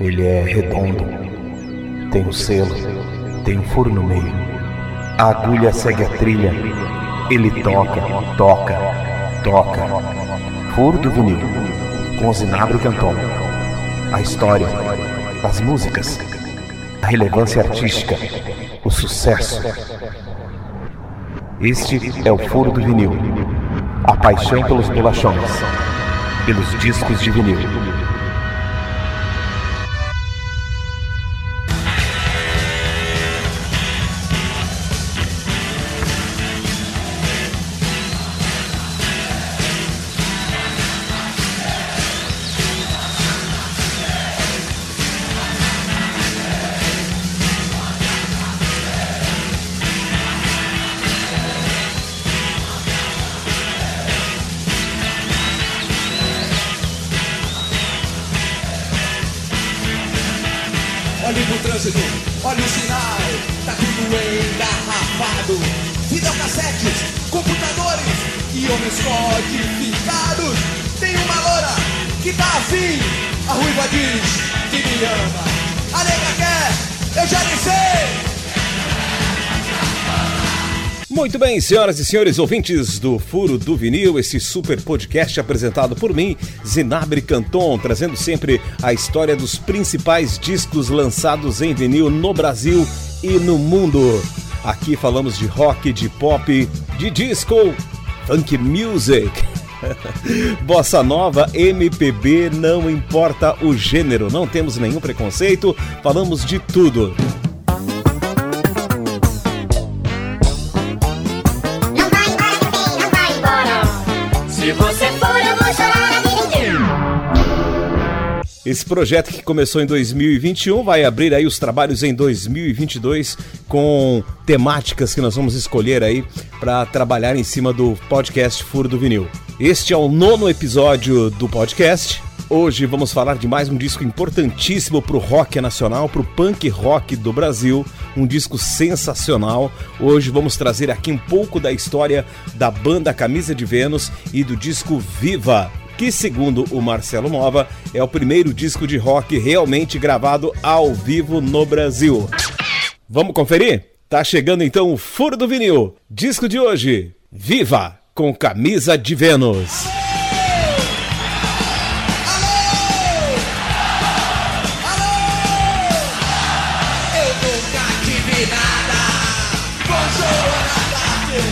Ele é redondo, tem um selo, tem um furo no meio. A agulha segue a trilha, ele toca, toca, toca. Furo do vinil, com Zinabro Canton. A história, as músicas, a relevância artística, o sucesso. Este é o Furo do Vinil, a paixão pelos bolachões, pelos discos de vinil. Muito bem, senhoras e senhores ouvintes do Furo do Vinil, esse super podcast apresentado por mim, Zinabre Canton, trazendo sempre a história dos principais discos lançados em vinil no Brasil e no mundo. Aqui falamos de rock, de pop, de disco, funk music. Bossa nova, MPB, não importa o gênero, não temos nenhum preconceito, falamos de tudo. Esse projeto que começou em 2021 vai abrir aí os trabalhos em 2022 com temáticas que nós vamos escolher aí para trabalhar em cima do podcast Furo do Vinil. Este é o nono episódio do podcast. Hoje vamos falar de mais um disco importantíssimo para o rock nacional, para o punk rock do Brasil, um disco sensacional. Hoje vamos trazer aqui um pouco da história da banda Camisa de Vênus e do disco Viva, que segundo o Marcelo Nova é o primeiro disco de rock realmente gravado ao vivo no Brasil. Vamos conferir? Tá chegando então o Furo do Vinil. Disco de hoje, Viva, com Camisa de Vênus.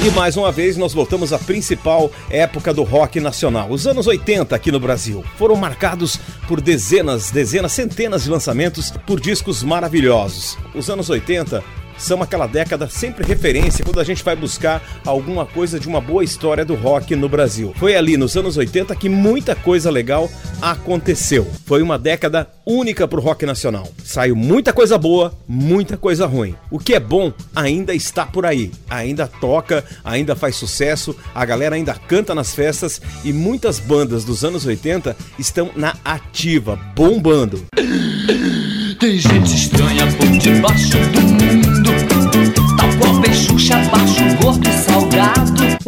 E mais uma vez nós voltamos à principal época do rock nacional. Os anos 80 aqui no Brasil foram marcados por dezenas, dezenas, centenas de lançamentos por discos maravilhosos. Os anos 80 são aquela década sempre referência quando a gente vai buscar alguma coisa de uma boa história do rock no Brasil. Foi ali nos anos 80 que muita coisa legal aconteceu. Foi uma década única pro rock nacional. Saiu muita coisa boa, muita coisa ruim. O que é bom ainda está por aí. Ainda toca, ainda faz sucesso, a galera ainda canta nas festas e muitas bandas dos anos 80 estão na ativa, bombando. Tem gente estranha por debaixo do mundo Peixe, baixo, gordo e salgado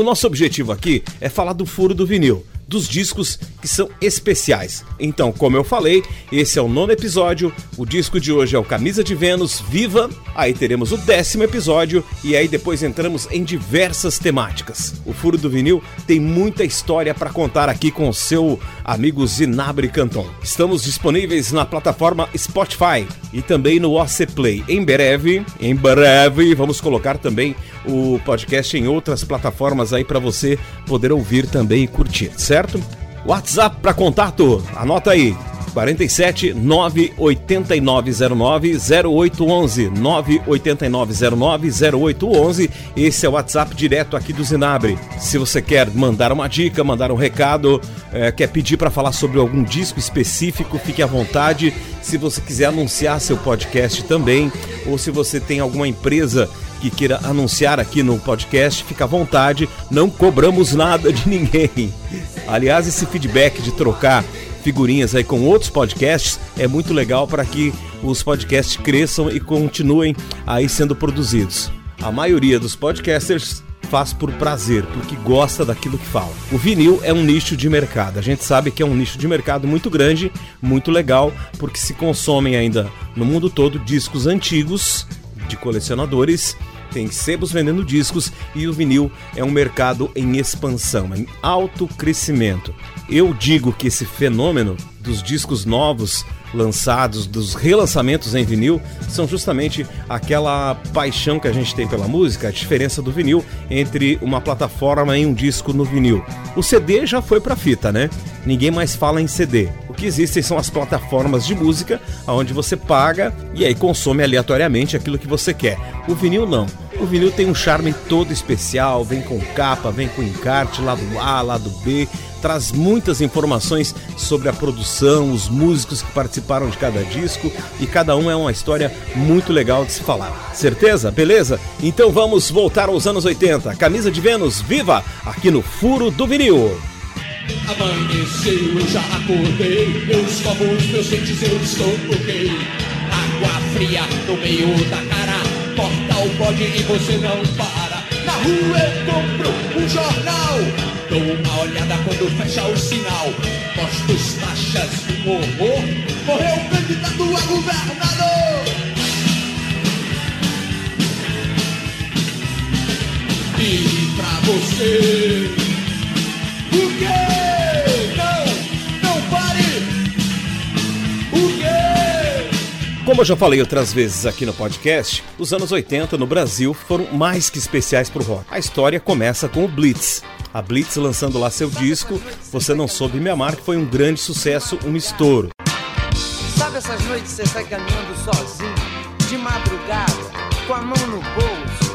O nosso objetivo aqui é falar do furo do vinil, dos discos que são especiais. Então, como eu falei, esse é o nono episódio. O disco de hoje é o Camisa de Vênus Viva. Aí teremos o décimo episódio e aí depois entramos em diversas temáticas. O furo do vinil tem muita história para contar aqui com o seu amigo Zinabre Canton. Estamos disponíveis na plataforma Spotify e também no OC Play. Em breve, em breve, vamos colocar também o podcast em outras plataformas aí para você poder ouvir também e curtir, certo? WhatsApp para contato, anota aí. 47 98909 0811 98909 0811 esse é o WhatsApp direto aqui do Zinabre. Se você quer mandar uma dica, mandar um recado, eh, quer pedir para falar sobre algum disco específico, fique à vontade. Se você quiser anunciar seu podcast também, ou se você tem alguma empresa que queira anunciar aqui no podcast, fica à vontade, não cobramos nada de ninguém. Aliás, esse feedback de trocar figurinhas aí com outros podcasts é muito legal para que os podcasts cresçam e continuem aí sendo produzidos. A maioria dos podcasters faz por prazer, porque gosta daquilo que fala. O vinil é um nicho de mercado. A gente sabe que é um nicho de mercado muito grande, muito legal, porque se consomem ainda no mundo todo discos antigos de colecionadores tem sebos vendendo discos e o vinil é um mercado em expansão, em alto crescimento. Eu digo que esse fenômeno dos discos novos lançados, dos relançamentos em vinil, são justamente aquela paixão que a gente tem pela música, a diferença do vinil entre uma plataforma e um disco no vinil. O CD já foi para fita, né? Ninguém mais fala em CD. O que existem são as plataformas de música, onde você paga e aí consome aleatoriamente aquilo que você quer. O vinil não. O vinil tem um charme todo especial, vem com capa, vem com encarte, lado A, lado B, traz muitas informações sobre a produção, os músicos que participaram de cada disco e cada um é uma história muito legal de se falar. Certeza? Beleza? Então vamos voltar aos anos 80. Camisa de Vênus, viva! Aqui no Furo do Vinil. Amanheceu, eu já acordei. Eu escovo os meus dentes, eu estou ok. Água fria no meio da cara. Corta o bode e você não para. Na rua eu compro um jornal. Dou uma olhada quando fecha o sinal. Postos, taxas, horror. Morreu o candidato a governador. E pra você. Como eu já falei outras vezes aqui no podcast, os anos 80 no Brasil foram mais que especiais pro rock. A história começa com o Blitz. A Blitz lançando lá seu disco Você Não Soube Me Amar, que foi um grande sucesso, um estouro. Sabe essas noites que você sai caminhando sozinho, de madrugada, com a mão no bolso?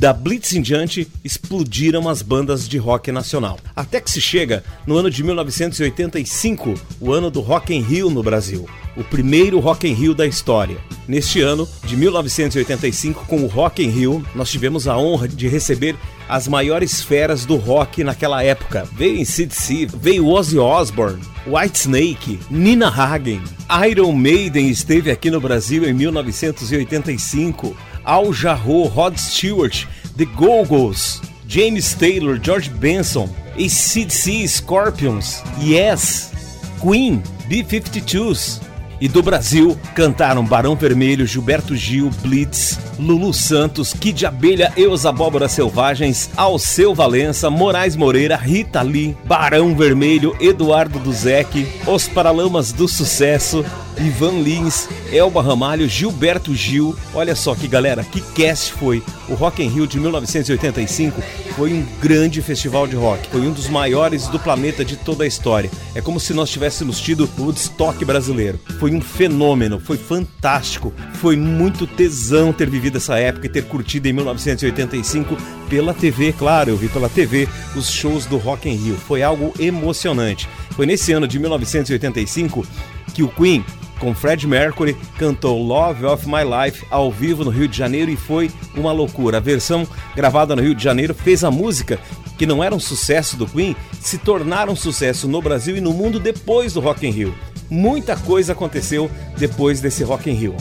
Da Blitz em diante, explodiram as bandas de rock nacional. Até que se chega no ano de 1985, o ano do Rock in Rio no Brasil. O primeiro Rock in Rio da história. Neste ano de 1985, com o Rock in Rio, nós tivemos a honra de receber as maiores feras do rock naquela época. Veio em CDC, veio Ozzy Osbourne, Whitesnake, Nina Hagen, Iron Maiden esteve aqui no Brasil em 1985. Al Jarreau, Rod Stewart, The Go-Go's, James Taylor, George Benson, ACDC, Scorpions, Yes, Queen, B-52s. E do Brasil cantaram Barão Vermelho, Gilberto Gil, Blitz, Lulu Santos, Kid Abelha e os Abóboras Selvagens, Alceu Valença, Moraes Moreira, Rita Lee, Barão Vermelho, Eduardo Duzek, Os Paralamas do Sucesso, Ivan Lins, Elba Ramalho, Gilberto Gil. Olha só que galera, que cast foi. O Rock in Rio de 1985 foi um grande festival de rock. Foi um dos maiores do planeta de toda a história. É como se nós tivéssemos tido o Woodstock brasileiro. Foi um fenômeno, foi fantástico. Foi muito tesão ter vivido essa época e ter curtido em 1985 pela TV, claro, eu vi pela TV os shows do Rock in Rio. Foi algo emocionante. Foi nesse ano de 1985 que o Queen com Fred Mercury, cantou Love of My Life ao vivo no Rio de Janeiro e foi uma loucura. A versão gravada no Rio de Janeiro fez a música, que não era um sucesso do Queen, se tornar um sucesso no Brasil e no mundo depois do Rock in Rio. Muita coisa aconteceu depois desse Rock in Rio.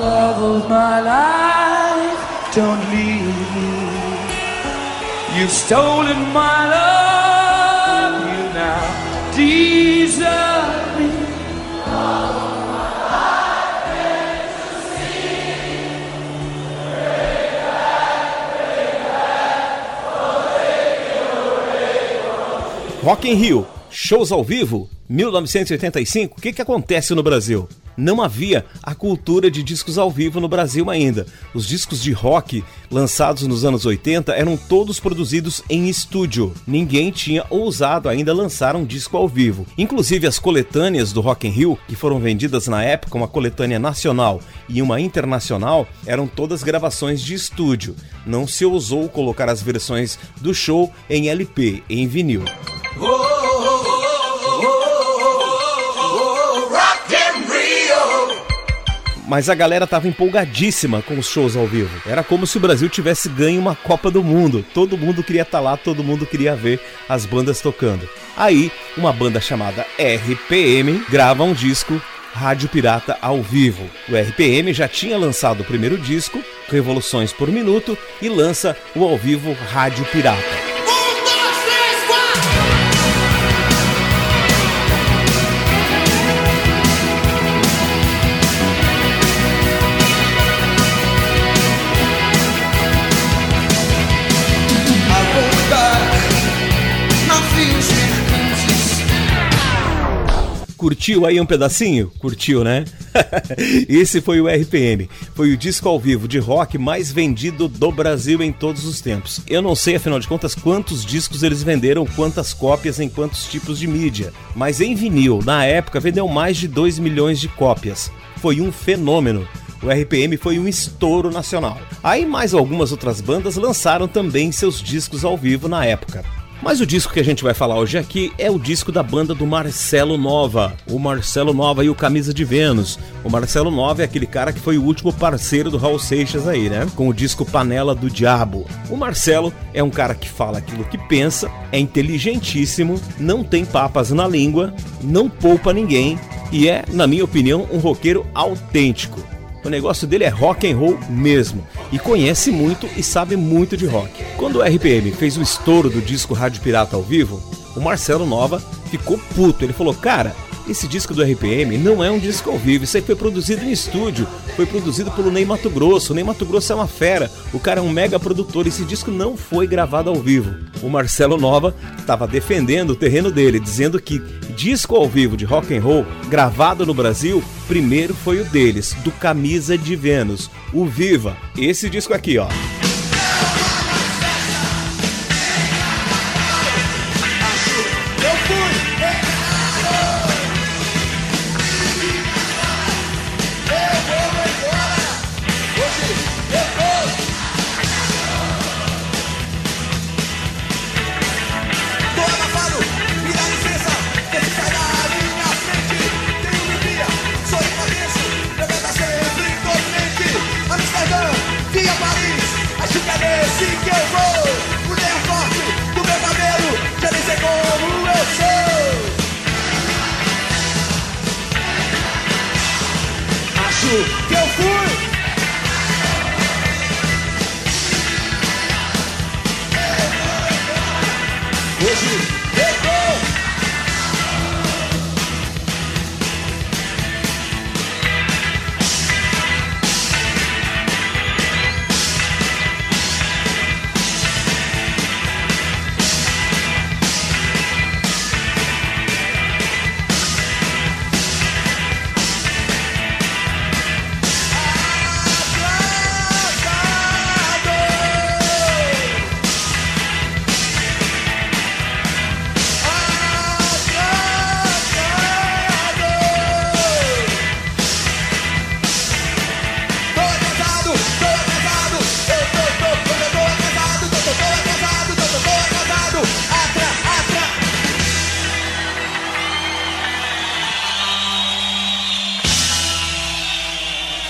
love of my life, don't leave me. You've stolen my love, you now desert me. Rock in Rio, shows ao vivo, 1985. O que, que acontece no Brasil? Não havia a cultura de discos ao vivo no Brasil ainda. Os discos de rock lançados nos anos 80 eram todos produzidos em estúdio. Ninguém tinha ousado ainda lançar um disco ao vivo. Inclusive as coletâneas do Rock in Rio, que foram vendidas na época, uma coletânea nacional e uma internacional, eram todas gravações de estúdio. Não se ousou colocar as versões do show em LP, em vinil. Mas a galera tava empolgadíssima com os shows ao vivo. Era como se o Brasil tivesse ganho uma Copa do Mundo. Todo mundo queria estar lá, todo mundo queria ver as bandas tocando. Aí, uma banda chamada RPM grava um disco Rádio Pirata ao vivo. O RPM já tinha lançado o primeiro disco, Revoluções por Minuto, e lança o ao vivo Rádio Pirata. Curtiu aí um pedacinho? Curtiu, né? Esse foi o RPM. Foi o disco ao vivo de rock mais vendido do Brasil em todos os tempos. Eu não sei, afinal de contas, quantos discos eles venderam, quantas cópias em quantos tipos de mídia. Mas em vinil, na época, vendeu mais de 2 milhões de cópias. Foi um fenômeno. O RPM foi um estouro nacional. Aí mais algumas outras bandas lançaram também seus discos ao vivo na época. Mas o disco que a gente vai falar hoje aqui é o disco da banda do Marcelo Nova. O Marcelo Nova e o Camisa de Vênus. O Marcelo Nova é aquele cara que foi o último parceiro do Raul Seixas aí, né? Com o disco Panela do Diabo. O Marcelo é um cara que fala aquilo que pensa, é inteligentíssimo, não tem papas na língua, não poupa ninguém e é, na minha opinião, um roqueiro autêntico. O negócio dele é rock and roll mesmo e conhece muito e sabe muito de rock. Quando o RPM fez o estouro do disco Rádio Pirata ao vivo, o Marcelo Nova ficou puto. Ele falou: "Cara, esse disco do RPM não é um disco ao vivo, isso aí foi produzido em estúdio, foi produzido pelo Ney Mato Grosso. O Ney Mato Grosso é uma fera, o cara é um mega produtor, esse disco não foi gravado ao vivo. O Marcelo Nova estava defendendo o terreno dele, dizendo que disco ao vivo de rock and roll gravado no Brasil, primeiro foi o deles, do Camisa de Vênus, o Viva. Esse disco aqui, ó.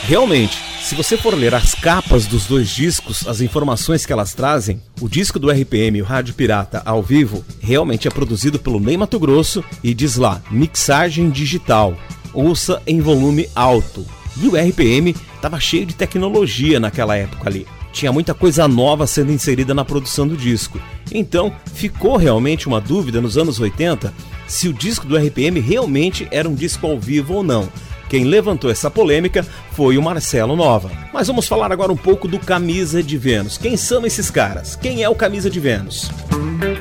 Realmente, se você for ler as capas dos dois discos, as informações que elas trazem, o disco do RPM o Rádio Pirata ao vivo realmente é produzido pelo Ney Mato Grosso e diz lá, mixagem digital, ouça em volume alto. E o RPM estava cheio de tecnologia naquela época ali. Tinha muita coisa nova sendo inserida na produção do disco. Então, ficou realmente uma dúvida nos anos 80 se o disco do RPM realmente era um disco ao vivo ou não. Quem levantou essa polêmica foi o Marcelo Nova. Mas vamos falar agora um pouco do Camisa de Vênus. Quem são esses caras? Quem é o Camisa de Vênus? Miguel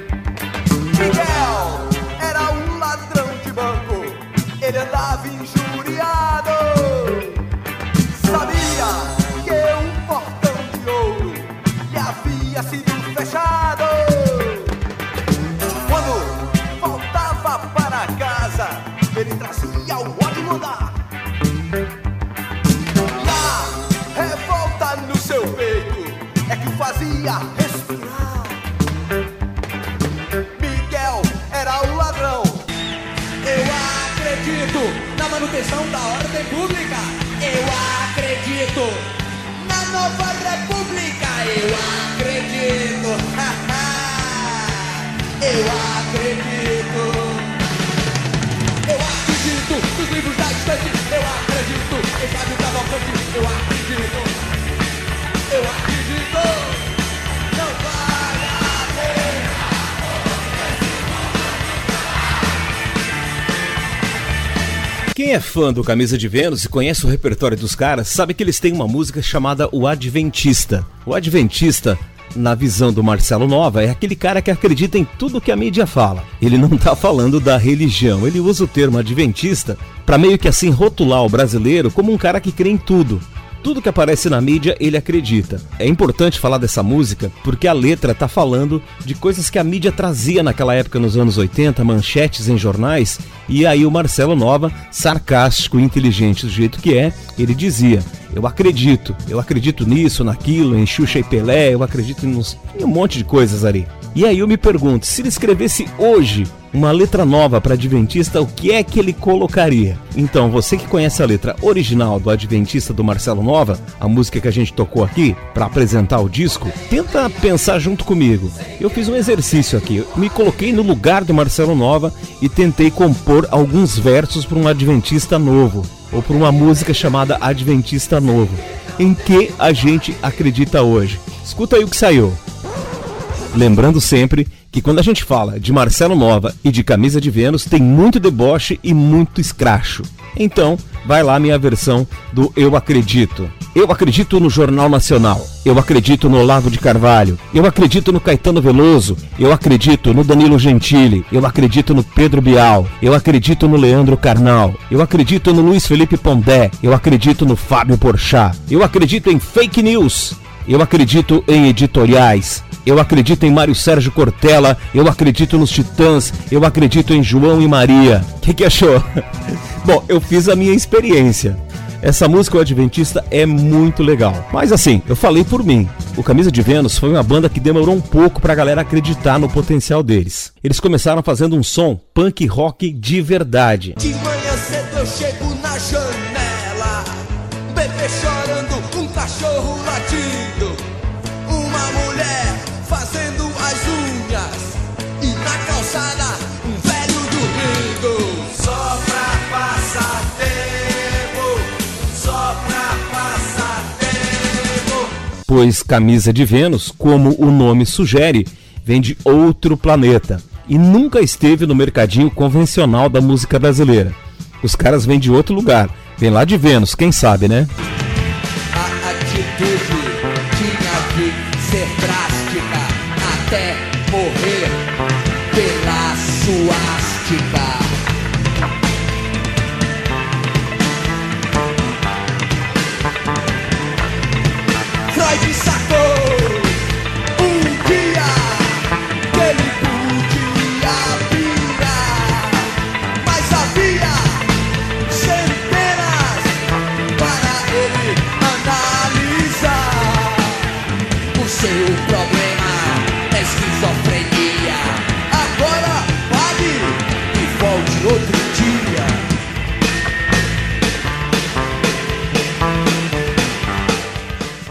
fã do Camisa de Vênus e conhece o repertório dos caras, sabe que eles têm uma música chamada O Adventista. O Adventista na visão do Marcelo Nova, é aquele cara que acredita em tudo que a mídia fala. Ele não está falando da religião, ele usa o termo adventista para meio que assim rotular o brasileiro como um cara que crê em tudo. Tudo que aparece na mídia, ele acredita. É importante falar dessa música porque a letra tá falando de coisas que a mídia trazia naquela época nos anos 80, manchetes em jornais, e aí o Marcelo Nova, sarcástico e inteligente do jeito que é, ele dizia: eu acredito, eu acredito nisso, naquilo, em Xuxa e Pelé, eu acredito em, um monte de coisas ali. E aí eu me pergunto, se ele escrevesse hoje uma letra nova para Adventista, o que é que ele colocaria? Então, você que conhece a letra original do Adventista do Marcelo Nova, a música que a gente tocou aqui para apresentar o disco, tenta pensar junto comigo. Eu fiz um exercício aqui, me coloquei no lugar do Marcelo Nova e tentei compor alguns versos para um Adventista novo ou por uma música chamada Adventista Novo. Em que a gente acredita hoje? Escuta aí o que saiu. Lembrando sempre que quando a gente fala de Marcelo Nova e de Camisa de Vênus, tem muito deboche e muito escracho. Então, vai lá minha versão do Eu Acredito. Eu acredito no Jornal Nacional. Eu acredito no Olavo de Carvalho. Eu acredito no Caetano Veloso. Eu acredito no Danilo Gentili. Eu acredito no Pedro Bial. Eu acredito no Leandro Carnal. Eu acredito no Luiz Felipe Pondé. Eu acredito no Fábio Porchat. Eu acredito em fake news. Eu acredito em editoriais. Eu acredito em Mário Sérgio Cortella. Eu acredito nos Titãs. Eu acredito em João e Maria. O que, que achou? Bom, eu fiz a minha experiência. Essa música o Adventista é muito legal. Mas assim, eu falei por mim. O Camisa de Vênus foi uma banda que demorou um pouco pra galera acreditar no potencial deles. Eles começaram fazendo um som punk rock de verdade. De manhã cedo eu chego na janela, bebê chorando, um cachorro latindo, uma mulher fazendo as unhas e na calçada um velho dormindo. Só pra passar tempo, só pra passar tempo. pois Camisa de Vênus, como o nome sugere, vem de outro planeta e nunca esteve no mercadinho convencional da música brasileira. Os caras vêm de outro lugar, vem lá de Vênus, quem sabe, né? A atitude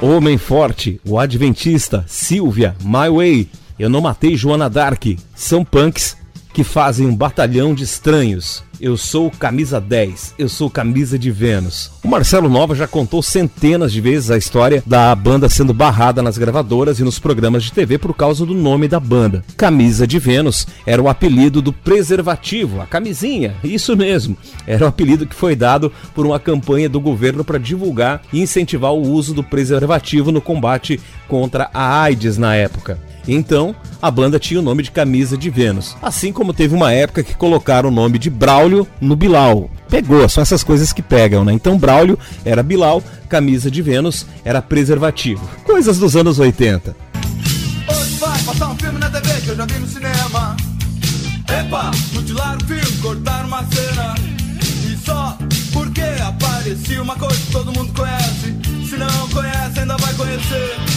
Homem Forte, o Adventista, Silvia, My Way, Eu Não Matei Joana Dark, são punks que fazem um batalhão de estranhos. Eu sou camisa 10, eu sou camisa de Vênus. O Marcelo Nova já contou centenas de vezes a história da banda sendo barrada nas gravadoras e nos programas de TV por causa do nome da banda. Camisa de Vênus era o apelido do preservativo, a camisinha, isso mesmo. Era o apelido que foi dado por uma campanha do governo para divulgar e incentivar o uso do preservativo no combate contra a AIDS na época. Então, a banda tinha o nome de Camisa de Vênus. Assim como teve uma época que colocaram o nome de Braulio no Bilal. Pegou, são essas coisas que pegam, né? Então, Braulio era Bilal, Camisa de Vênus era preservativo. Coisas dos anos 80. Hoje vai passar um filme na TV que eu já vi no cinema. Epa, mutilaram o filme, cortaram uma cena. E só porque aparecia uma coisa que todo mundo conhece. Se não conhece, ainda vai conhecer.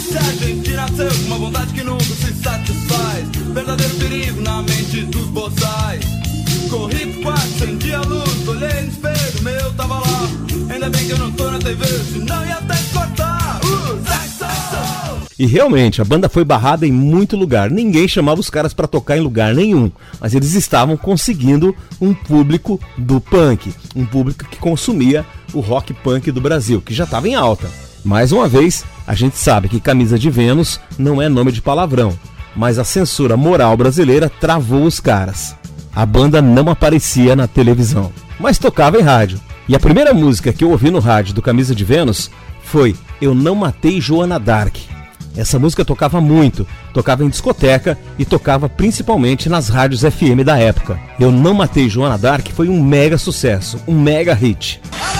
Com uma vontade que nunca se satisfaz. Verdadeiro perigo na mente dos boçais. Corri pro quarto, a luz, olhei no espelho, meu tava lá. Ainda bem que eu não tô na TV, senão ia até cortar. Uh! E realmente, a banda foi barrada em muito lugar. Ninguém chamava os caras pra tocar em lugar nenhum. Mas eles estavam conseguindo um público do punk. Um público que consumia o rock punk do Brasil, que já estava em alta. Mais uma vez, a gente sabe que Camisa de Vênus não é nome de palavrão. Mas a censura moral brasileira travou os caras. a banda não aparecia na televisão, mas tocava em rádio. E a primeira música que eu ouvi no rádio do Camisa de Vênus foi Eu Não Matei Joana Dark. Essa música tocava muito, tocava em discoteca e tocava principalmente nas rádios FM da época. Eu Não Matei Joana Dark foi um mega sucesso, um mega hit. Eu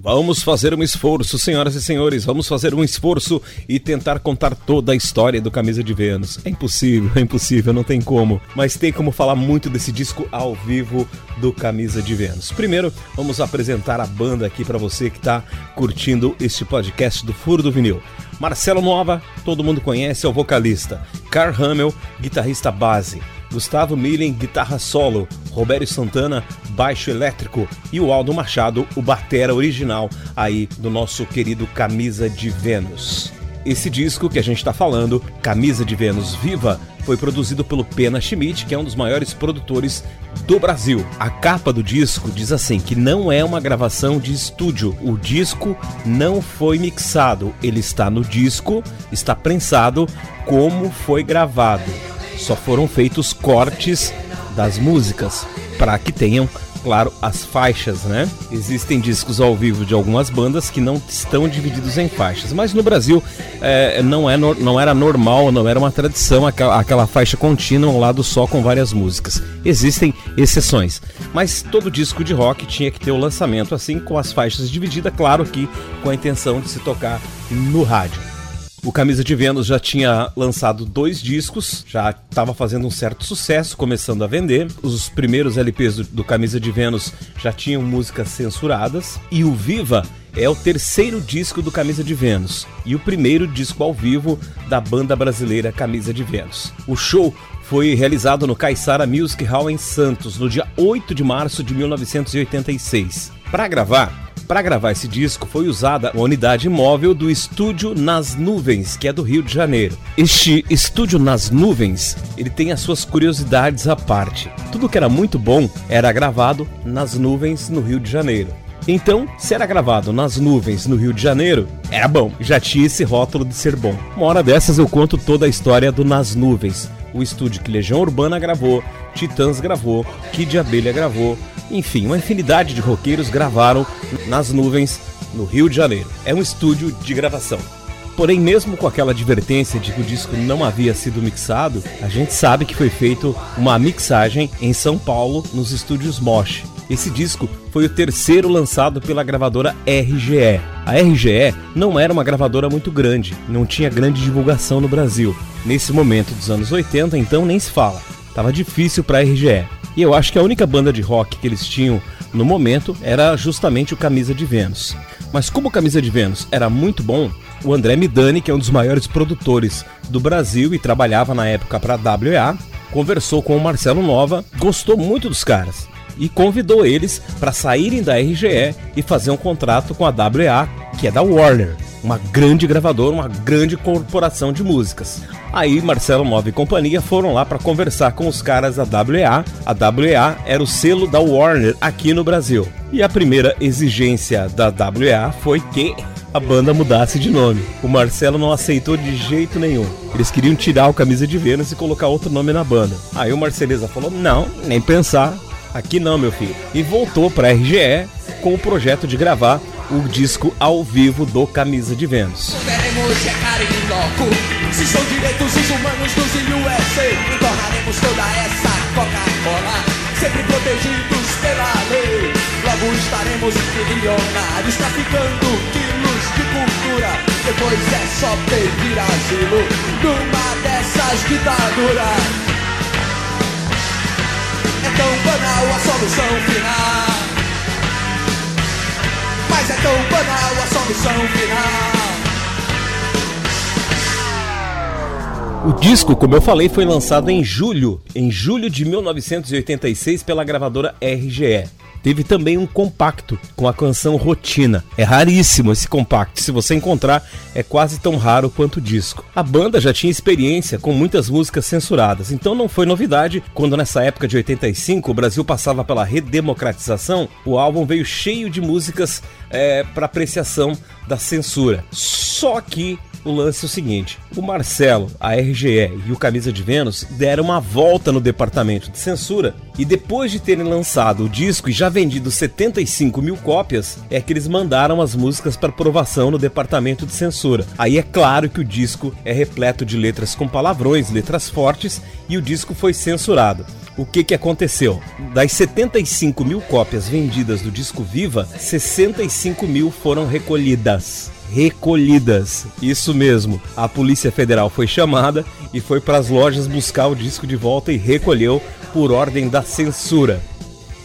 Vamos fazer um esforço, senhoras e senhores, vamos fazer um esforço e tentar contar toda a história do Camisa de Vênus. É impossível, é impossível, não tem como. Mas tem como falar muito desse disco ao vivo do Camisa de Vênus. Primeiro, vamos apresentar a banda aqui para você que está curtindo este podcast do Furo do Vinil. Marcelo Nova, todo mundo conhece, é o vocalista. Carl Hamel, guitarrista base. Gustavo Millen, guitarra solo, Roberto Santana, baixo elétrico e o Aldo Machado, o batera original aí do nosso querido Camisa de Vênus. Esse disco que a gente está falando, Camisa de Vênus Viva, foi produzido pelo Pena Schmidt, que é um dos maiores produtores do Brasil. A capa do disco diz assim que não é uma gravação de estúdio. O disco não foi mixado, ele está no disco, está prensado como foi gravado só foram feitos cortes das músicas para que tenham, claro, as faixas, né? Existem discos ao vivo de algumas bandas que não estão divididos em faixas, mas no Brasil é, não, é, não era normal, não era uma tradição aquela, aquela faixa contínua, um lado só com várias músicas. Existem exceções, mas todo disco de rock tinha que ter o lançamento assim com as faixas divididas, claro que com a intenção de se tocar no rádio. O Camisa de Vênus já tinha lançado dois discos, já estava fazendo um certo sucesso, começando a vender. Os primeiros LPs do, do Camisa de Vênus já tinham músicas censuradas. E o Viva é o terceiro disco do Camisa de Vênus e o primeiro disco ao vivo da banda brasileira Camisa de Vênus. O show foi realizado no Caissara Music Hall em Santos, no dia 8 de março de 1986. Para gravar, para gravar esse disco foi usada a unidade móvel do Estúdio Nas Nuvens, que é do Rio de Janeiro. Este Estúdio Nas Nuvens, ele tem as suas curiosidades à parte. Tudo que era muito bom era gravado nas nuvens no Rio de Janeiro. Então, se era gravado nas nuvens no Rio de Janeiro, era bom. Já tinha esse rótulo de ser bom. Uma hora dessas eu conto toda a história do Nas Nuvens. O estúdio que Legião Urbana gravou, Titãs gravou, Kid Abelha gravou, enfim, uma infinidade de roqueiros gravaram nas nuvens no Rio de Janeiro. É um estúdio de gravação. Porém, mesmo com aquela advertência de que o disco não havia sido mixado, a gente sabe que foi feito uma mixagem em São Paulo, nos estúdios Mosh. Esse disco foi o terceiro lançado pela gravadora RGE. A RGE não era uma gravadora muito grande, não tinha grande divulgação no Brasil. Nesse momento dos anos 80, então nem se fala. Tava difícil para a RGE. E eu acho que a única banda de rock que eles tinham no momento era justamente o Camisa de Vênus. Mas como o Camisa de Vênus era muito bom, o André Midani, que é um dos maiores produtores do Brasil e trabalhava na época para a WA, conversou com o Marcelo Nova, gostou muito dos caras e convidou eles para saírem da RGE e fazer um contrato com a WA, que é da Warner, uma grande gravadora, uma grande corporação de músicas. Aí Marcelo Nova e companhia foram lá para conversar com os caras da WA. A WA era o selo da Warner aqui no Brasil. E a primeira exigência da WA foi que a banda mudasse de nome. O Marcelo não aceitou de jeito nenhum. Eles queriam tirar o Camisa de Vênus e colocar outro nome na banda. Aí o Marceleza falou: "Não, nem pensar. Aqui não, meu filho". E voltou para a RGE com o projeto de gravar o disco ao vivo do Camisa de Vênus. Coca-Cola Sempre protegidos pela lei. Logo estaremos milionários Traficando quilos de cultura. Depois é só pedir asilo Numa dessas ditaduras É tão banal a solução final Mas é tão banal a solução final O disco, como eu falei, foi lançado em julho, em julho de 1986 pela gravadora RGE. Teve também um compacto com a canção Rotina. É raríssimo esse compacto, se você encontrar, é quase tão raro quanto o disco. A banda já tinha experiência com muitas músicas censuradas, então não foi novidade quando nessa época de 85 o Brasil passava pela redemocratização, o álbum veio cheio de músicas é, para apreciação da censura. Só que o lance é o seguinte: o Marcelo, a RGE e o Camisa de Vênus deram uma volta no departamento de censura e depois de terem lançado o disco e já vendido 75 mil cópias, é que eles mandaram as músicas para aprovação no departamento de censura. Aí é claro que o disco é repleto de letras com palavrões, letras fortes e o disco foi censurado o que, que aconteceu? Das 75 mil cópias vendidas do disco Viva, 65 mil foram recolhidas recolhidas. Isso mesmo. A Polícia Federal foi chamada e foi para as lojas buscar o disco de volta e recolheu por ordem da censura.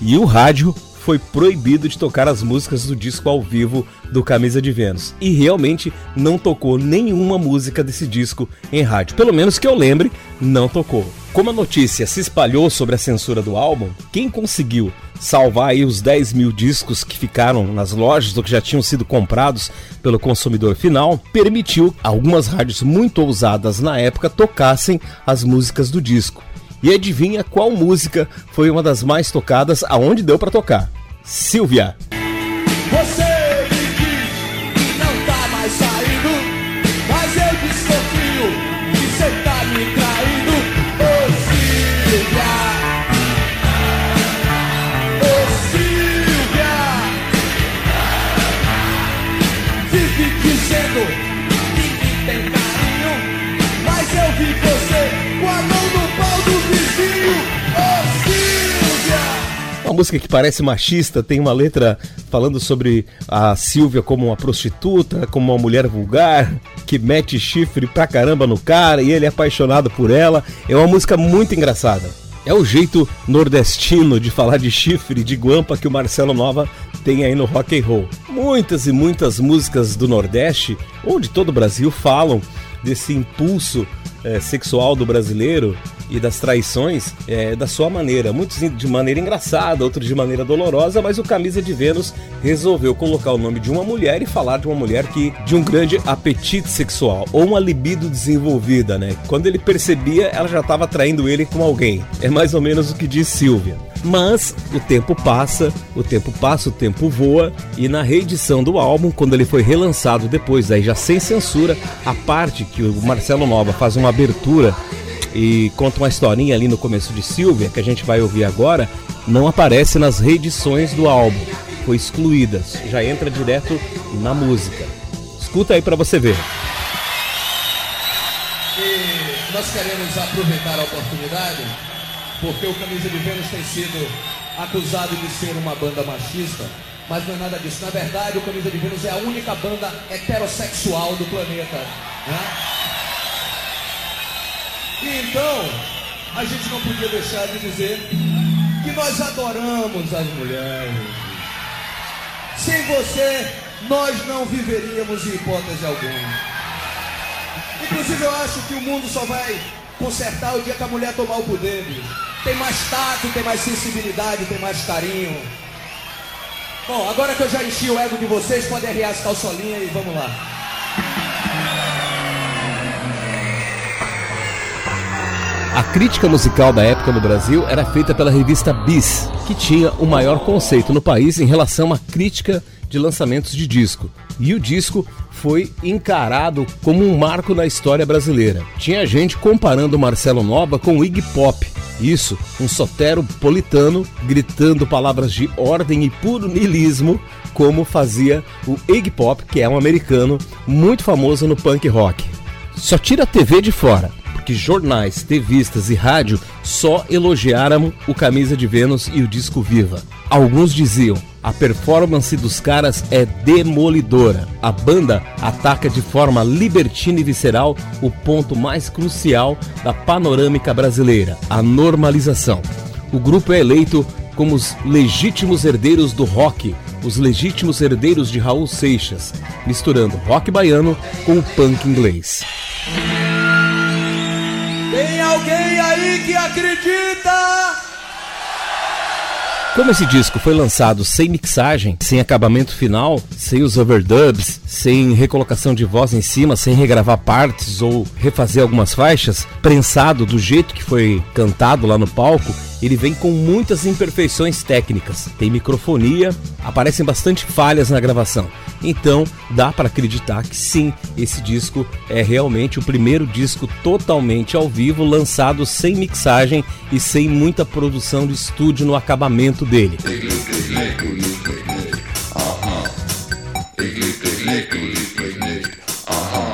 E o rádio foi proibido de tocar as músicas do disco ao vivo do Camisa de Vênus. E realmente não tocou nenhuma música desse disco em rádio. Pelo menos que eu lembre, não tocou. Como a notícia se espalhou sobre a censura do álbum, quem conseguiu salvar aí os 10 mil discos que ficaram nas lojas ou que já tinham sido comprados pelo consumidor final, permitiu algumas rádios muito ousadas na época tocassem as músicas do disco. E adivinha qual música foi uma das mais tocadas aonde deu para tocar? Silvia. Uma música que parece machista, tem uma letra falando sobre a Silvia como uma prostituta, como uma mulher vulgar, que mete chifre pra caramba no cara e ele é apaixonado por ela. É uma música muito engraçada. É o jeito nordestino de falar de chifre, de guampa que o Marcelo Nova tem aí no rock and roll. Muitas e muitas músicas do Nordeste, ou de todo o Brasil, falam desse impulso eh, sexual do brasileiro e das traições eh, da sua maneira. Muitos de maneira engraçada, outros de maneira dolorosa, mas o Camisa de Vênus resolveu colocar o nome de uma mulher e falar de uma mulher que de um grande apetite sexual ou uma libido desenvolvida, né? Quando ele percebia, ela já estava traindo ele com alguém. É mais ou menos o que diz Silvia. Mas o tempo passa, o tempo passa, o tempo voa, e na reedição do álbum, quando ele foi relançado depois, aí já sem censura, a parte que o Marcelo Nova faz uma abertura e conta uma historinha ali no começo de Silvia, que a gente vai ouvir agora, não aparece nas reedições do álbum. Foi excluída, já entra direto na música. Escuta aí pra você ver. E nós queremos aproveitar a oportunidade, porque o Camisa de Vênus tem sido acusado de ser uma banda machista, mas não é nada disso. Na verdade, o Camisa de Vênus é a única banda heterossexual do planeta. Né? E então, a gente não podia deixar de dizer que nós adoramos as mulheres. Sem você, nós não viveríamos em hipótese alguma. Inclusive, eu acho que o mundo só vai consertar o dia que a mulher tomar o poder. Tem mais tato, tem mais sensibilidade, tem mais carinho. Bom, agora que eu já enchi o ego de vocês, podem arriar as calçolinhas e vamos lá. A crítica musical da época no Brasil era feita pela revista Bis, que tinha o maior conceito no país em relação à crítica de lançamentos de disco. E o disco foi encarado como um marco na história brasileira. Tinha gente comparando Marcelo Nova com Iggy Pop. Isso, um sotero politano gritando palavras de ordem e puro niilismo, como fazia o Iggy Pop, que é um americano muito famoso no punk rock. Só tira a TV de fora, porque jornais, revistas e rádio só elogiaram o Camisa de Vênus e o disco Viva. Alguns diziam: a performance dos caras é demolidora. A banda ataca de forma libertina e visceral o ponto mais crucial da panorâmica brasileira: a normalização. O grupo é eleito como os legítimos herdeiros do rock, os legítimos herdeiros de Raul Seixas, misturando rock baiano com o punk inglês. Alguém aí que acredita? Como esse disco foi lançado sem mixagem, sem acabamento final, sem os overdubs, sem recolocação de voz em cima, sem regravar partes ou refazer algumas faixas, prensado do jeito que foi cantado lá no palco, ele vem com muitas imperfeições técnicas. Tem microfonia, aparecem bastante falhas na gravação. Então, dá para acreditar que sim, esse disco é realmente o primeiro disco totalmente ao vivo, lançado sem mixagem e sem muita produção de estúdio no acabamento dele.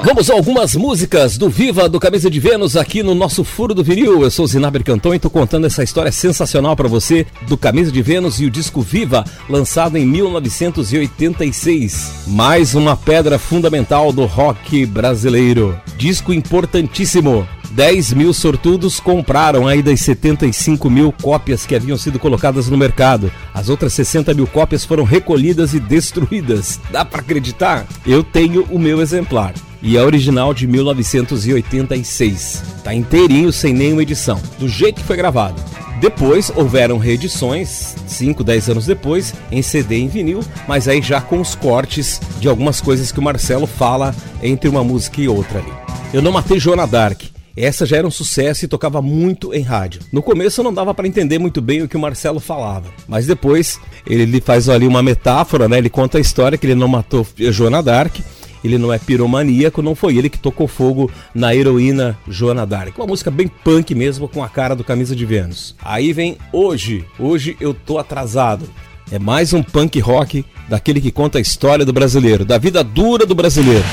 Vamos a algumas músicas do Viva do Camisa de Vênus aqui no nosso Furo do Vinil. Eu sou Zinaber Canton e estou contando essa história sensacional para você do Camisa de Vênus e o disco Viva, lançado em 1986. Mais uma pedra fundamental do rock brasileiro. Disco importantíssimo. 10 mil sortudos compraram aí das 75 mil cópias que haviam sido colocadas no mercado. As outras 60 mil cópias foram recolhidas e destruídas. Dá para acreditar? Eu tenho o meu exemplar. E é original de 1986. Tá inteirinho, sem nenhuma edição. Do jeito que foi gravado. Depois houveram reedições, 5, 10 anos depois, em CD e em vinil, mas aí já com os cortes de algumas coisas que o Marcelo fala entre uma música e outra ali. Eu não matei Joana Dark. Essa já era um sucesso e tocava muito em rádio. No começo não dava para entender muito bem o que o Marcelo falava, mas depois ele faz ali uma metáfora, né? Ele conta a história que ele não matou Joana Dark, ele não é piromaníaco, não foi ele que tocou fogo na heroína Joana Dark. Uma música bem punk mesmo, com a cara do Camisa de Vênus. Aí vem Hoje, Hoje Eu Tô Atrasado. É mais um punk rock daquele que conta a história do brasileiro, da vida dura do brasileiro.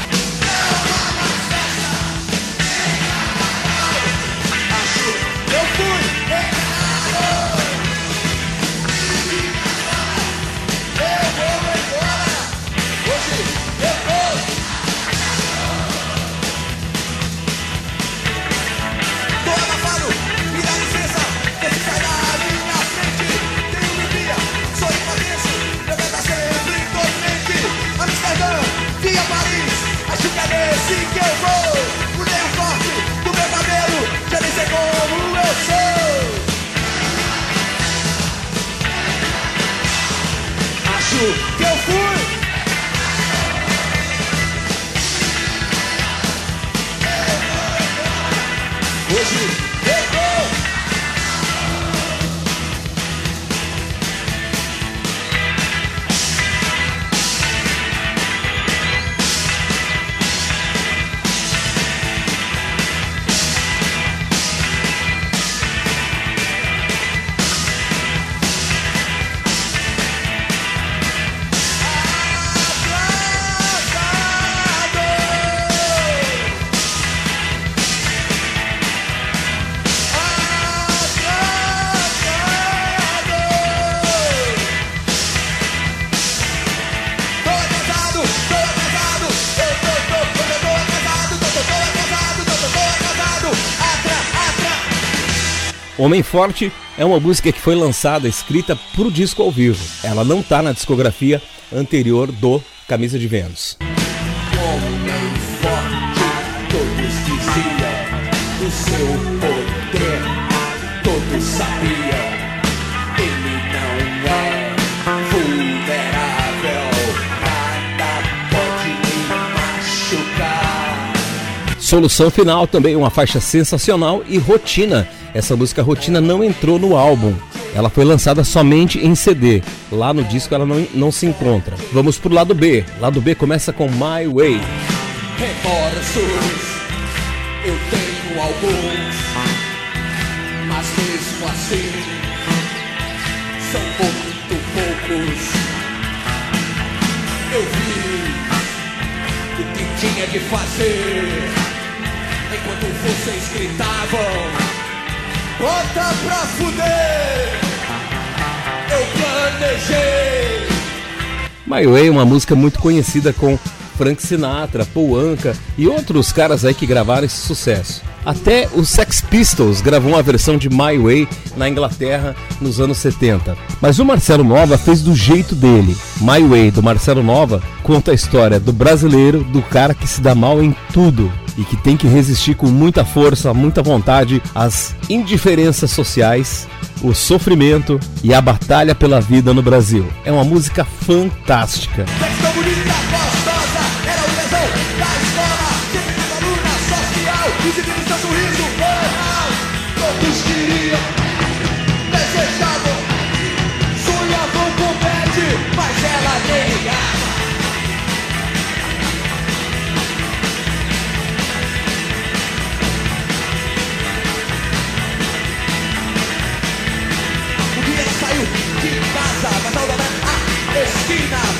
Homem Forte é uma música que foi lançada, escrita pro disco ao vivo. Ela não tá na discografia anterior do Camisa de Vênus. Homem forte, todos diziam do seu poder, todos sabiam. Solução Final também uma faixa sensacional e Rotina. Essa música Rotina não entrou no álbum. Ela foi lançada somente em CD. Lá no disco ela não, não se encontra. Vamos pro lado B. Lado B começa com My Way. Eu tenho alguns, mas mesmo assim são muito poucos. Eu vi o que tinha fazer enquanto vocês gritavam: Bota pra fuder! Eu planejei. My Way uma música muito conhecida com Frank Sinatra, Paul Anka e outros caras aí que gravaram esse sucesso. Até o Sex Pistols gravou uma versão de My Way na Inglaterra nos anos 70. Mas o Marcelo Nova fez do jeito dele. My Way do Marcelo Nova conta a história do brasileiro, do cara que se dá mal em tudo. E que tem que resistir com muita força, muita vontade às indiferenças sociais, o sofrimento e a batalha pela vida no Brasil. É uma música fantástica.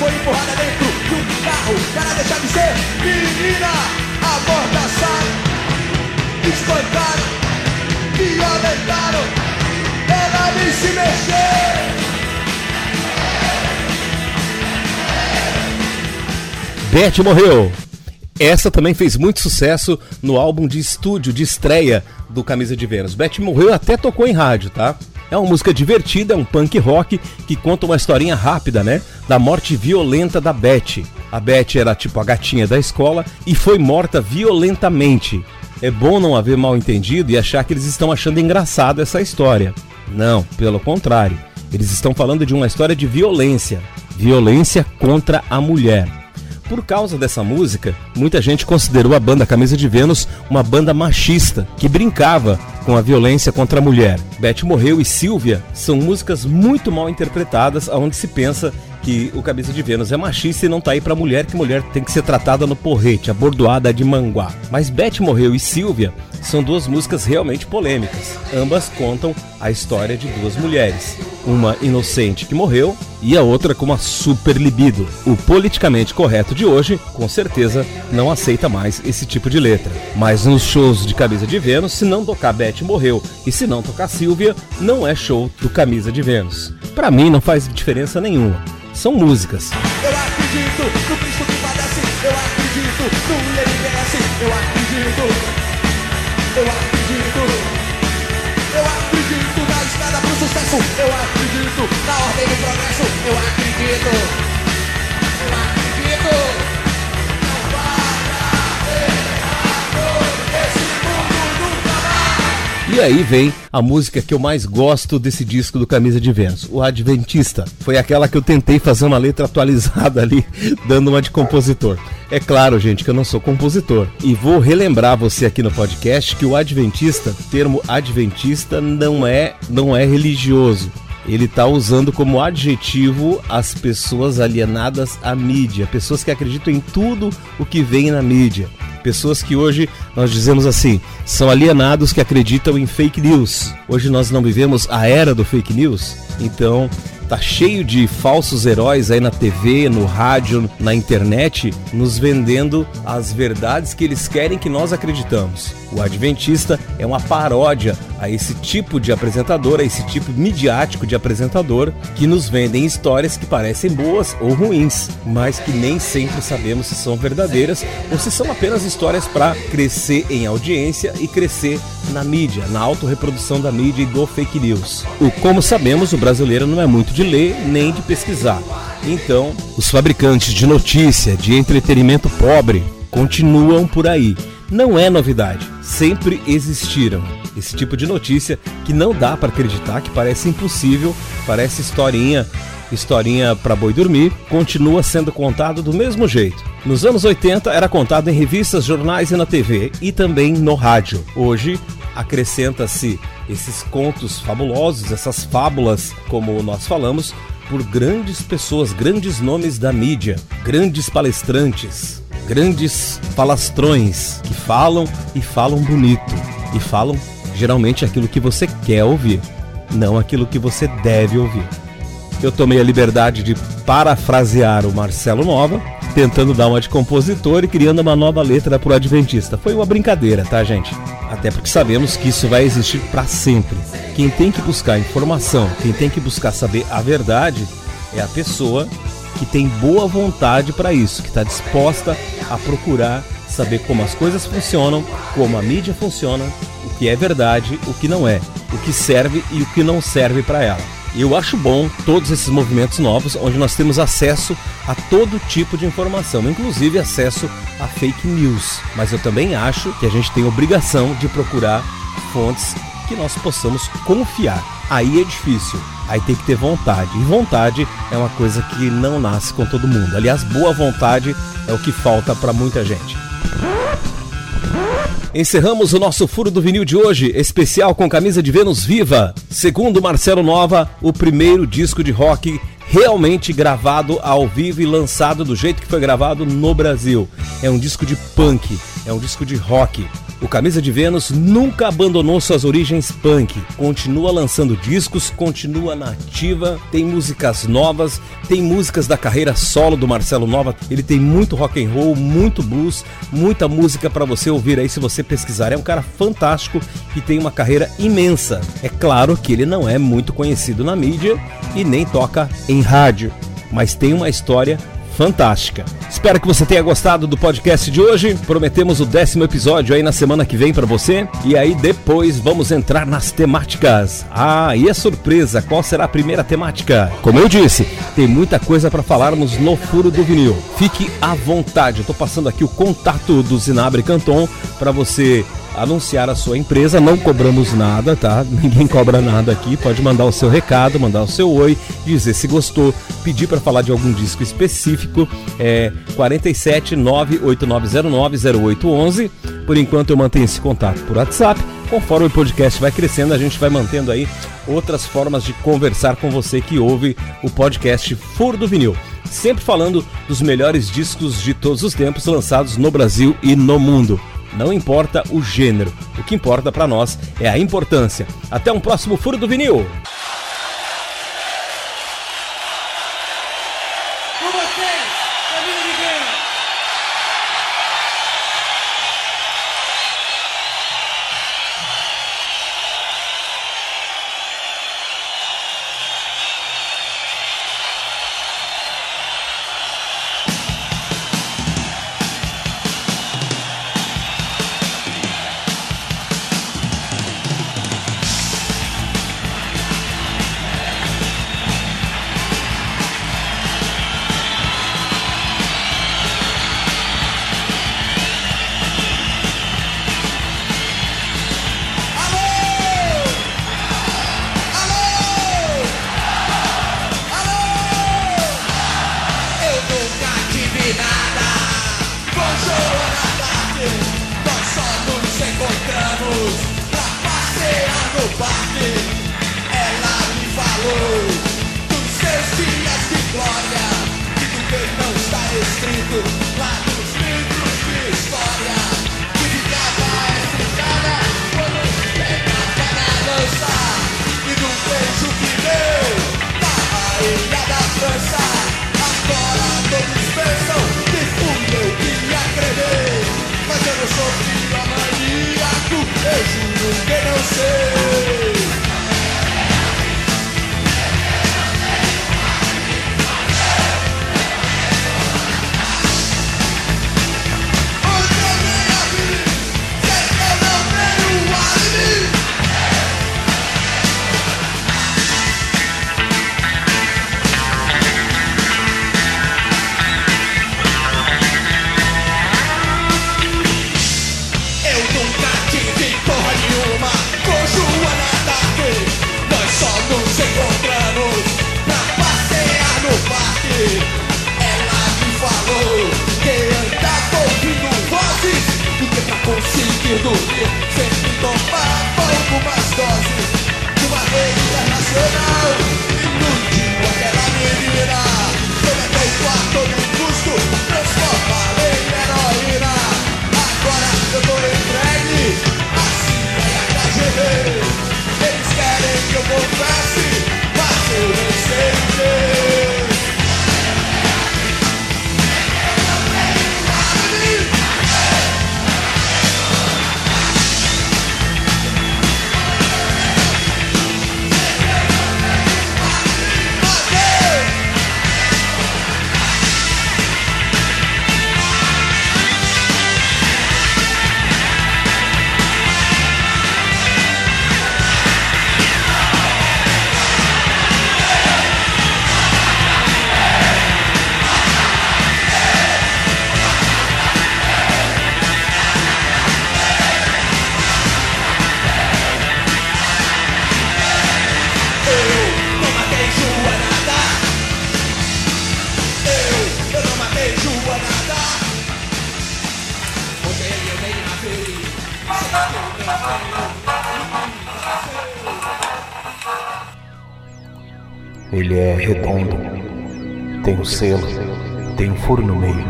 Foi empurrada dentro de um carro para deixar de ser menina. Amordaçaram, espancaram, violentaram, ela nem se mexeu. Beth morreu. Essa também fez muito sucesso no álbum de estúdio de estreia do Camisa de Vênus. Beth morreu até tocou em rádio, tá? É uma música divertida, é um punk rock que conta uma historinha rápida, né? Da morte violenta da Beth. A Beth era tipo a gatinha da escola e foi morta violentamente. É bom não haver mal entendido e achar que eles estão achando engraçado essa história. Não, pelo contrário. Eles estão falando de uma história de violência. Violência contra a mulher. Por causa dessa música, muita gente considerou a banda Camisa de Vênus uma banda machista, que brincava com a violência contra a mulher. Beth Morreu e Silvia são músicas muito mal interpretadas, onde se pensa que o Camisa de Vênus é machista e não tá aí pra mulher, que mulher tem que ser tratada no porrete, abordoada de manguá. Mas Beth Morreu e Silvia são duas músicas realmente polêmicas. Ambas contam a história de duas mulheres. Uma inocente que morreu e a outra com uma super libido. O politicamente correto de hoje, com certeza, não aceita mais esse tipo de letra. Mas nos shows de Camisa de Vênus, se não tocar Beth morreu e se não tocar Silvia, não é show do Camisa de Vênus. Pra mim não faz diferença nenhuma. São músicas. Eu acredito no Cristo que padece. Eu acredito no merece. Eu acredito. Eu acredito. Eu acredito na ordem do progresso. Eu E aí vem a música que eu mais gosto desse disco do Camisa de Vênus, o Adventista. Foi aquela que eu tentei fazer uma letra atualizada ali, dando uma de compositor. É claro, gente, que eu não sou compositor. E vou relembrar você aqui no podcast que o Adventista, termo Adventista não é, não é religioso. Ele está usando como adjetivo as pessoas alienadas à mídia, pessoas que acreditam em tudo o que vem na mídia. Pessoas que hoje nós dizemos assim, são alienados que acreditam em fake news. Hoje nós não vivemos a era do fake news, então tá cheio de falsos heróis aí na TV, no rádio, na internet, nos vendendo as verdades que eles querem que nós acreditamos. O Adventista é uma paródia a esse tipo de apresentador, a esse tipo midiático de apresentador que nos vendem histórias que parecem boas ou ruins, mas que nem sempre sabemos se são verdadeiras ou se são apenas histórias para crescer em audiência e crescer na mídia, na autorreprodução da mídia e do fake news. O como sabemos, o brasileiro não é muito de ler nem de pesquisar. Então, os fabricantes de notícia, de entretenimento pobre, continuam por aí. Não é novidade, sempre existiram esse tipo de notícia que não dá para acreditar, que parece impossível, parece historinha, historinha para boi dormir, continua sendo contado do mesmo jeito. Nos anos 80 era contado em revistas, jornais e na TV e também no rádio. Hoje acrescenta-se esses contos fabulosos, essas fábulas, como nós falamos, por grandes pessoas, grandes nomes da mídia, grandes palestrantes, grandes falastrões que falam e falam bonito e falam geralmente aquilo que você quer ouvir, não aquilo que você deve ouvir. Eu tomei a liberdade de parafrasear o Marcelo Nova, tentando dar uma de compositor e criando uma nova letra para o Adventista. Foi uma brincadeira, tá, gente? Até porque sabemos que isso vai existir para sempre. Quem tem que buscar informação, quem tem que buscar saber a verdade, é a pessoa que tem boa vontade para isso, que está disposta a procurar saber como as coisas funcionam, como a mídia funciona, o que é verdade, o que não é, o que serve e o que não serve para ela. Eu acho bom todos esses movimentos novos, onde nós temos acesso a todo tipo de informação, inclusive acesso a fake news. Mas eu também acho que a gente tem obrigação de procurar fontes que nós possamos confiar. Aí é difícil, aí tem que ter vontade. E vontade é uma coisa que não nasce com todo mundo. Aliás, boa vontade é o que falta para muita gente. Encerramos o nosso Furo do Vinil de hoje, especial com camisa de Vênus Viva. Segundo Marcelo Nova, o primeiro disco de rock realmente gravado ao vivo e lançado do jeito que foi gravado no Brasil. É um disco de punk, é um disco de rock. O Camisa de Vênus nunca abandonou suas origens punk. Continua lançando discos, continua na ativa, tem músicas novas, tem músicas da carreira solo do Marcelo Nova. Ele tem muito rock and roll, muito blues, muita música para você ouvir aí se você pesquisar. É um cara fantástico e tem uma carreira imensa. É claro que ele não é muito conhecido na mídia e nem toca em rádio, mas tem uma história fantástica. Espero que você tenha gostado do podcast de hoje. Prometemos o décimo episódio aí na semana que vem para você. E aí depois vamos entrar nas temáticas. Ah, e a surpresa, qual será a primeira temática? Como eu disse, tem muita coisa para falarmos no Furo do Vinil. Fique à vontade. Eu tô passando aqui o contato do Zinabre Canton para você anunciar a sua empresa. Não cobramos nada, tá? Ninguém cobra nada aqui. Pode mandar o seu recado, mandar o seu oi, dizer se gostou, pedir para falar de algum disco específico. É 47 98909 0811. Por enquanto eu mantenho esse contato por WhatsApp. Conforme o podcast vai crescendo, a gente vai mantendo aí outras formas de conversar com você que ouve o podcast Furo do Vinil. Sempre falando dos melhores discos de todos os tempos lançados no Brasil e no mundo. Não importa o gênero, o que importa para nós é a importância. Até um próximo Furo do Vinil! say furo no meio.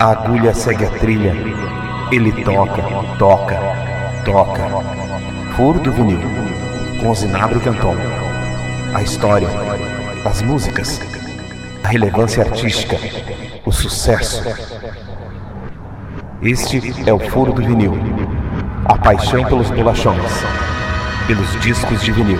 A agulha segue a trilha, ele toca, toca, toca. Furo do vinil, com Zinabro Canton. A história, as músicas, a relevância artística, o sucesso. Este é o Furo do Vinil. A paixão pelos bolachões, pelos discos de vinil.